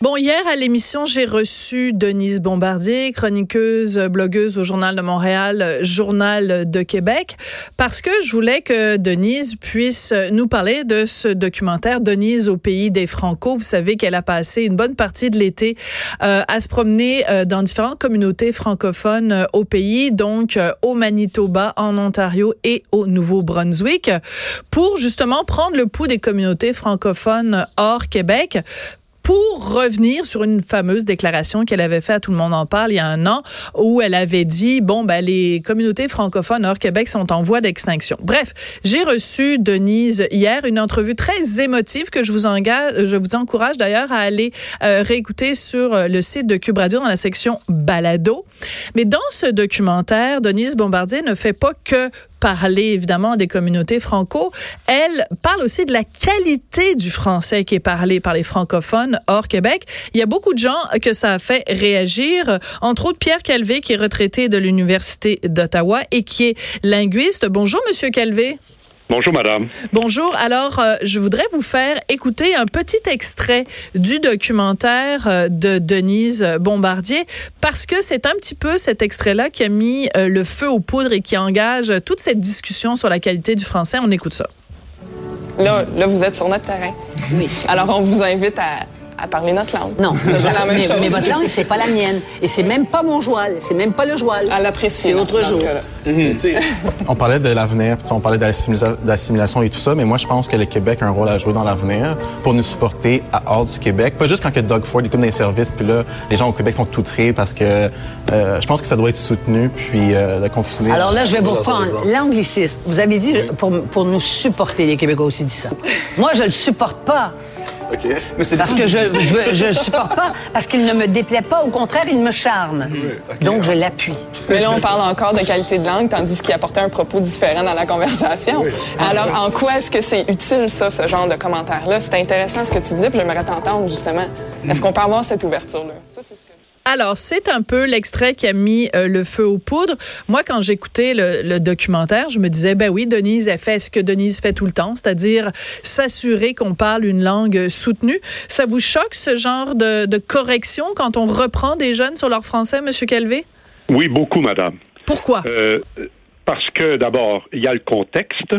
Bon, hier à l'émission, j'ai reçu Denise Bombardier, chroniqueuse, blogueuse au Journal de Montréal, Journal de Québec, parce que je voulais que Denise puisse nous parler de ce documentaire Denise au pays des Franco. Vous savez qu'elle a passé une bonne partie de l'été euh, à se promener euh, dans différentes communautés francophones euh, au pays, donc au Manitoba, en Ontario et au Nouveau-Brunswick, pour justement prendre le pouls des communautés francophones hors Québec pour revenir sur une fameuse déclaration qu'elle avait faite à Tout le monde en parle il y a un an, où elle avait dit, bon, ben, les communautés francophones hors Québec sont en voie d'extinction. Bref, j'ai reçu Denise hier, une entrevue très émotive que je vous engage, je vous encourage d'ailleurs à aller euh, réécouter sur euh, le site de Cube Radio dans la section Balado. Mais dans ce documentaire, Denise Bombardier ne fait pas que parler évidemment des communautés franco, elle parle aussi de la qualité du français qui est parlé par les francophones hors Québec. Il y a beaucoup de gens que ça a fait réagir, entre autres Pierre Calvé qui est retraité de l'Université d'Ottawa et qui est linguiste. Bonjour Monsieur Calvé. Bonjour, madame. Bonjour. Alors, euh, je voudrais vous faire écouter un petit extrait du documentaire euh, de Denise Bombardier parce que c'est un petit peu cet extrait-là qui a mis euh, le feu aux poudres et qui engage toute cette discussion sur la qualité du français. On écoute ça. Là, là, vous êtes sur notre terrain. Oui. Alors, on vous invite à à parler notre langue. Non, c'est pas la même mais, chose. Mais votre langue, c'est pas la mienne. Et c'est même pas mon joual. C'est même pas le joual. À l'apprécier. C'est autre jour. Mhm. on parlait de l'avenir, on parlait d'assimilation et tout ça, mais moi, je pense que le Québec a un rôle à jouer dans l'avenir pour nous supporter à hors du Québec. Pas juste quand que Doug Ford écoute des services, puis là, les gens au Québec sont outrés parce que euh, je pense que ça doit être soutenu, puis euh, de continuer. Alors là, je vais vous reprendre. L'anglicisme. Vous avez dit pour, pour nous supporter, les Québécois aussi dit ça. Moi, je le supporte pas. Parce que je ne supporte pas, parce qu'il ne me déplaît pas, au contraire, il me charme. Donc, je l'appuie. Mais là, on parle encore de qualité de langue, tandis qu'il apportait un propos différent dans la conversation. Alors, en quoi est-ce que c'est utile, ça, ce genre de commentaire-là? C'est intéressant ce que tu dis, puis j'aimerais t'entendre, justement. Est-ce qu'on peut avoir cette ouverture-là? Ça, c'est ce que... Alors, c'est un peu l'extrait qui a mis euh, le feu aux poudres. Moi, quand j'écoutais le, documentaire, je me disais, ben oui, Denise a fait ce que Denise fait tout le temps, c'est-à-dire s'assurer qu'on parle une langue soutenue. Ça vous choque, ce genre de, correction, quand on reprend des jeunes sur leur français, Monsieur Calvé? Oui, beaucoup, madame. Pourquoi? Euh, parce que, d'abord, il y a le contexte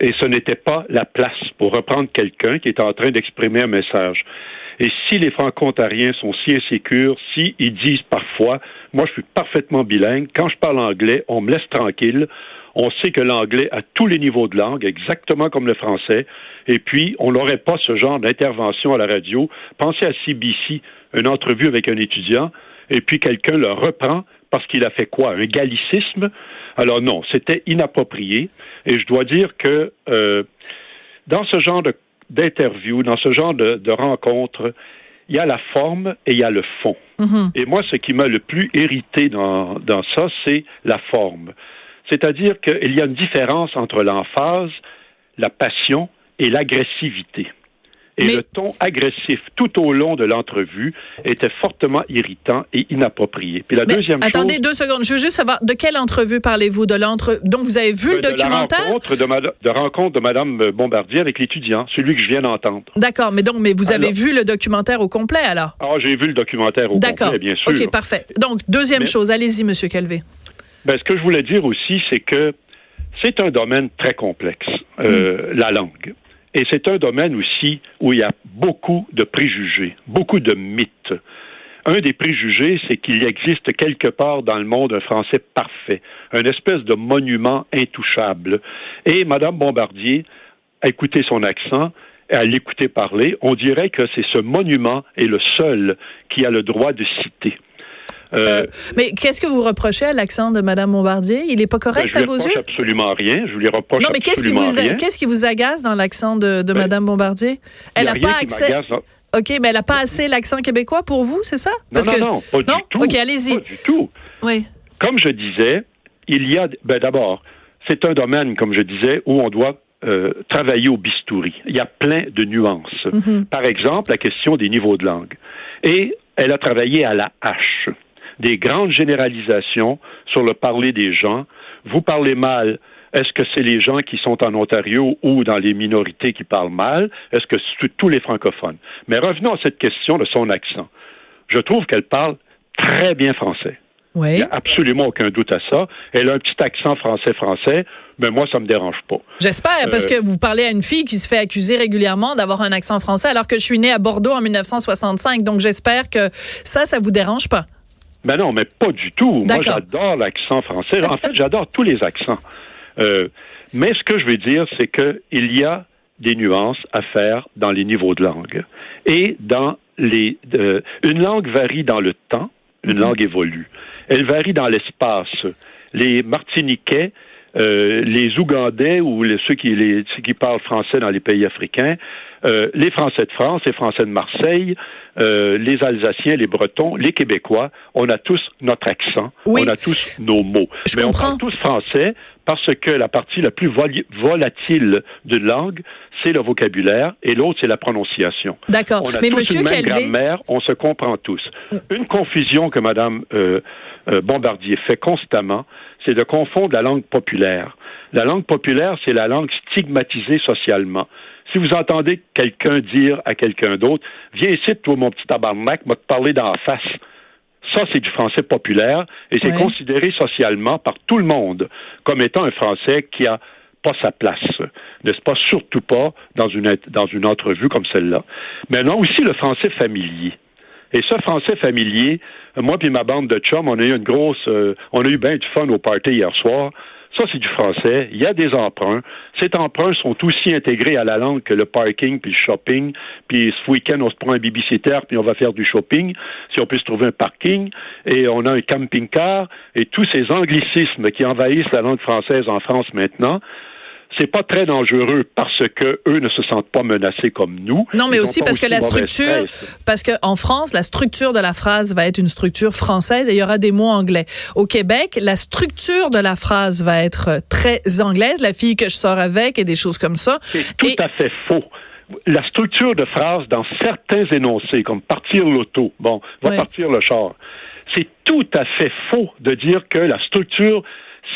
et ce n'était pas la place pour reprendre quelqu'un qui est en train d'exprimer un message. Et si les franco-ontariens sont si insécures, si ils disent parfois, moi je suis parfaitement bilingue, quand je parle anglais, on me laisse tranquille, on sait que l'anglais a tous les niveaux de langue, exactement comme le français, et puis on n'aurait pas ce genre d'intervention à la radio. Pensez à CBC, une entrevue avec un étudiant, et puis quelqu'un le reprend parce qu'il a fait quoi? Un gallicisme? Alors non, c'était inapproprié, et je dois dire que euh, dans ce genre de d'interviews, dans ce genre de, rencontres, il y a la forme et il y a le fond. Mm-hmm. Et moi, ce qui m'a le plus irrité dans, dans ça, c'est la forme. C'est-à-dire qu'il y a une différence entre l'emphase, la passion et l'agressivité. Et le ton agressif tout au long de l'entrevue était fortement irritant et inapproprié. Puis la deuxième attendez deux secondes, je veux juste savoir de quelle entrevue parlez-vous? De l'entre donc vous avez vu le documentaire de la rencontre de, de rencontre de madame Bombardier avec l'étudiant, celui que je viens d'entendre. D'accord, mais donc mais vous avez vu le documentaire au complet alors? Ah, j'ai vu le documentaire au complet bien sûr. OK, parfait. Donc deuxième chose, allez-y monsieur Calvé. Ben, ce que je voulais dire aussi c'est que c'est un domaine très complexe, euh, mm. la langue. Et c'est un domaine aussi où il y a beaucoup de préjugés, beaucoup de mythes. Un des préjugés, c'est qu'il existe quelque part dans le monde un français parfait, un espèce de monument intouchable. Et Mme Bombardier, a écouté son accent, à l'écouter parler, on dirait que c'est ce monument est le seul qui a le droit de citer. Euh, euh, mais qu'est-ce que vous reprochez à l'accent de Mme Bombardier? Il n'est pas correct ben, à vos yeux? Je absolument rien. Je lui reproche non, mais qu'est-ce qui vous, Qu'est-ce qui vous agace dans l'accent de, de ben, Mme Bombardier? Elle n'a pas accès. OK, mais elle n'a pas assez l'accent québécois pour vous, c'est ça? Parce non, non, que... non, pas du tout. OK, allez-y. Pas du tout. Oui. Comme je disais, il y a... Ben, d'abord, c'est un domaine, comme je disais, où on doit euh, travailler au bistouri. Il y a plein de nuances. Mm-hmm. Par exemple, la question des niveaux de langue. Et elle a travaillé à la hache des grandes généralisations sur le parler des gens. Vous parlez mal Est-ce que c'est les gens qui sont en Ontario ou dans les minorités qui parlent mal? Est-ce que c'est tous les francophones? Mais revenons à cette question de son accent. Je trouve qu'elle parle très bien français. Oui. Il n'y a absolument aucun doute à ça. Elle a un petit accent français-français, mais moi, ça me dérange pas. J'espère, parce Euh, que vous parlez à une fille qui se fait accuser régulièrement d'avoir un accent français, alors que je suis née à Bordeaux en 1965. Donc j'espère que ça, ça vous dérange pas. Ben non, mais pas du tout. Moi, j'adore l'accent français. En fait, j'adore tous les accents. Euh, mais ce que je veux dire, c'est qu'il y a des nuances à faire dans les niveaux de langue. Et dans les... euh, une langue varie dans le temps, une langue évolue. Elle varie dans l'espace. Les Martiniquais, euh, les Ougandais ou les- ceux, qui, les- ceux qui parlent français dans les pays africains, euh, les Français de France, les Français de Marseille, euh, les Alsaciens, les Bretons, les Québécois, on a tous notre accent, Oui. on a tous nos mots. Je Mais comprends. on parle tous français parce que la partie la plus volatile d'une langue, c'est le vocabulaire et l'autre, c'est la prononciation. D'accord. On a Mais tous Monsieur une même Calvé, grammaire, on se comprend tous. Une confusion que Mme euh, euh, Bombardier fait constamment, c'est de confondre la langue populaire. La langue populaire, c'est la langue stigmatisée socialement. Si vous entendez quelqu'un dire à quelqu'un d'autre, viens ici, toi, mon petit tabarnak, m'a te parler la face. Ça, c'est du français populaire et c'est Ouais. considéré socialement par tout le monde comme étant un français qui a pas sa place. N'est-ce pas? Surtout pas dans une, dans une entrevue comme celle-là. Mais non, aussi le français familier. Et ce français familier, moi puis ma bande de chums, on a eu une grosse, euh, on a eu bien du fun au party hier soir. Ça, c'est du français. Il y a des emprunts. Ces emprunts sont aussi intégrés à la langue que le parking puis le shopping. Puis ce week-end, on se prend un babysitter puis on va faire du shopping. Si on peut se trouver un parking. Et on a un camping-car. Et tous ces anglicismes qui envahissent la langue française en France maintenant, c'est pas très dangereux parce que eux ne se sentent pas menacés comme nous. Non, mais aussi parce que la structure, parce que en France, la structure de la phrase va être une structure française et il y aura des mots anglais. Au Québec, la structure de la phrase va être euh, très anglaise, la fille que je sors avec et des choses comme ça. C'est tout Et- à fait faux. La structure de phrase dans certains énoncés, comme partir l'auto, bon, va partir le char, c'est tout à fait faux de dire que la structure,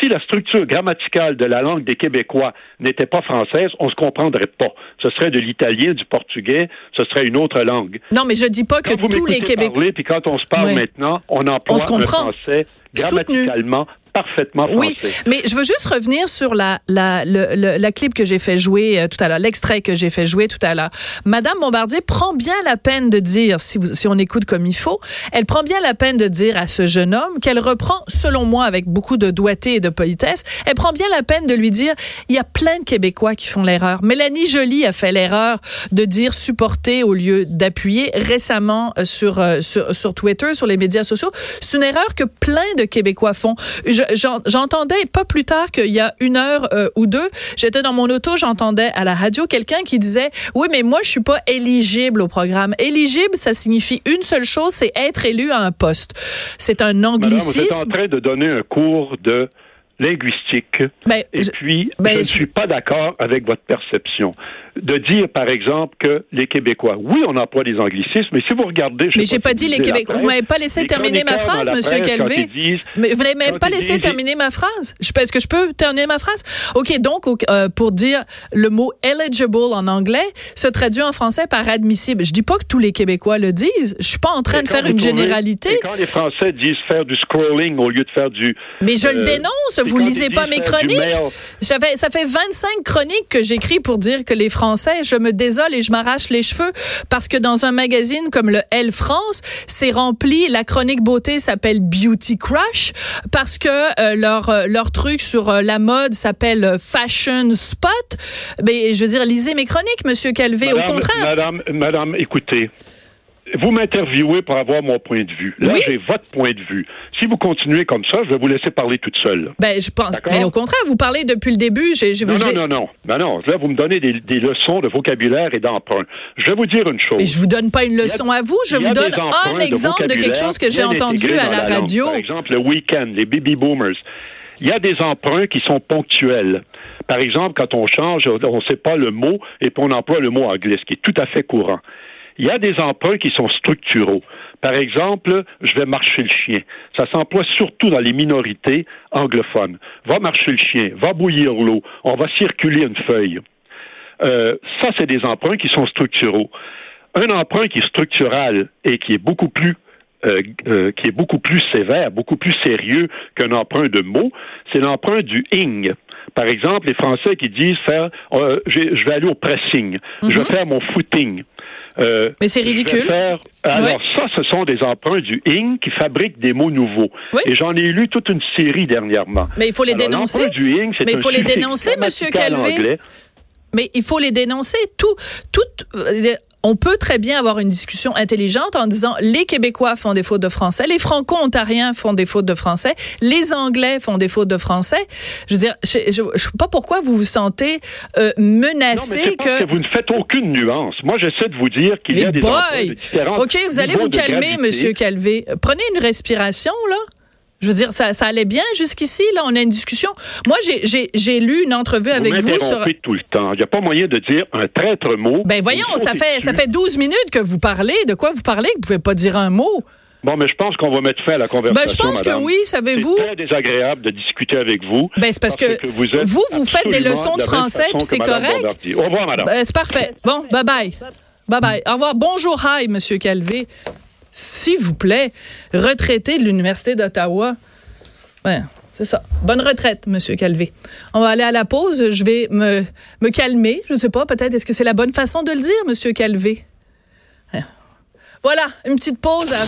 si la structure grammaticale de la langue des Québécois n'était pas française, on se comprendrait pas. Ce serait de l'italien, du portugais, ce serait une autre langue. Non, mais je dis pas que vous tous les Québécois. parler, puis quand on se parle maintenant, on emploie On se comprend. français grammaticalement parfaitement français. Oui, mais je veux juste revenir sur la la le, le- la clip que j'ai fait jouer euh, tout à l'heure, l'extrait que j'ai fait jouer tout à l'heure. Madame Bombardier prend bien la peine de dire, si, vous, si on écoute comme il faut, elle prend bien la peine de dire à ce jeune homme qu'elle reprend, selon moi, avec beaucoup de doigté et de politesse, elle prend bien la peine de lui dire, il y a plein de Québécois qui font l'erreur. Mélanie Joly a fait l'erreur de dire supporter au lieu d'appuyer récemment euh, sur, euh, sur sur Twitter, sur les médias sociaux. C'est une erreur que plein de Québécois font. Je- J'entendais pas plus tard qu'il y a une heure euh, ou deux, j'étais dans mon auto, j'entendais à la radio quelqu'un qui disait oui mais moi je suis pas éligible au programme. Éligible, ça signifie une seule chose, c'est être élu à un poste. C'est un Madame, vous êtes en anglicisme. train de donner un cours de linguistique. Ben, Et je- puis, ben, je ne suis pas d'accord avec votre perception. De dire, par exemple, que les Québécois, oui, on emploie des anglicismes, mais si vous regardez... je mais j'ai pas si dit vous les Québécois. Vous presse, m'avez pas laissé terminer ma phrase, Monsieur Calvé. disent- Mais vous n'avez même pas laissé disent- terminer ma phrase. Je pense que je peux terminer ma phrase? Ok, donc euh, pour dire le mot eligible en anglais se traduit en français par admissible. Je dis pas que tous les Québécois le disent. Je suis pas en train de faire vous une généralité. et quand les Français disent faire du scrolling au lieu de faire du... Mais je le euh, dénonce. Vous lisez pas mes chroniques? mail, J'avais, ça fait 25 chroniques que j'écris pour dire que les Français, je me désole et je m'arrache les cheveux parce que dans un magazine comme le Elle France, c'est rempli, la chronique beauté s'appelle Beauty Crush parce que euh, leur, euh, leur truc sur euh, la mode s'appelle Fashion Spot. Mais je veux dire, lisez mes chroniques, Monsieur Calvé. Au contraire. Madame, madame, écoutez, vous m'interviewez pour avoir mon point de vue. Là, Oui. j'ai votre point de vue. Si vous continuez comme ça, je vais vous laisser parler toute seule. Ben, je pense. Mais au contraire, vous parlez depuis le début. J'ai, je, Non, non, non, non. Ben non, là, vous me donnez des, des leçons de vocabulaire et d'emprunt. Je vais vous dire une chose. Mais je vous donne pas une leçon à vous, je vous donne un de exemple de quelque vocabulaire chose que j'ai entendu à la langue. radio. Par exemple, le week-end, les baby boomers. Il y a des emprunts qui sont ponctuels. Par exemple, quand on change, on ne sait pas le mot et puis on emploie le mot anglais, ce qui est tout à fait courant. Il y a des emprunts qui sont structuraux. Par exemple, je vais marcher le chien. Ça s'emploie surtout dans les minorités anglophones. Va marcher le chien, va bouillir l'eau, on va circuler une feuille. Euh, ça, c'est des emprunts qui sont structuraux. Un emprunt qui est structural et qui est beaucoup plus euh, euh, qui est beaucoup plus sévère, beaucoup plus sérieux qu'un emprunt de mots, c'est l'emprunt du ing. Par exemple, les Français qui disent faire, euh, je vais aller au pressing, je vais mhm. faire mon footing. Mais c'est ridicule. Alors ça, ce sont des emprunts du ing qui fabriquent des mots nouveaux. Et j'en ai lu toute une série dernièrement. Mais il faut les dénoncer. Du ing, Mais il faut les dénoncer, Monsieur Calvé. Mais il faut les dénoncer. Tout, tout, on peut très bien avoir une discussion intelligente en disant les Québécois font des fautes de français, les Franco-Ontariens font des fautes de français, les Anglais font des fautes de français. Je veux dire, je, ne sais pas pourquoi vous vous sentez euh, menacé que... que... vous ne faites aucune nuance. Moi, j'essaie de vous dire qu'il y a des différents. Ok, vous allez vous calmer, Monsieur Calvé. Prenez une respiration là. Je veux dire, ça, ça allait bien jusqu'ici. Là, on a une discussion. Moi, j'ai lu une entrevue avec vous, vous sur. tout le temps. Il n'y a pas moyen de dire un traître mot. Ben voyons, ça fait ça fait 12 minutes que vous parlez. De quoi vous parlez? Vous pouvez pas dire un mot. Bon, mais je pense qu'on va mettre fin à la conversation. Ben, je pense que oui, savez-vous? C'est très désagréable de discuter avec vous. Ben, c'est parce, que, vous, vous, faites des leçons de, français, puis c'est correct. Au revoir, madame. Ben, c'est parfait. Bon, bye bye. Bye bye. Au revoir. Bonjour, hi, Monsieur Calvé. S'il vous plaît, retraité de l'Université d'Ottawa. Ouais, c'est ça. Bonne retraite, Monsieur Calvé. On va aller à la pause. Je vais me, me calmer. Je ne sais pas, peut-être, est-ce que c'est la bonne façon de le dire, Monsieur Calvé? Voilà, une petite pause.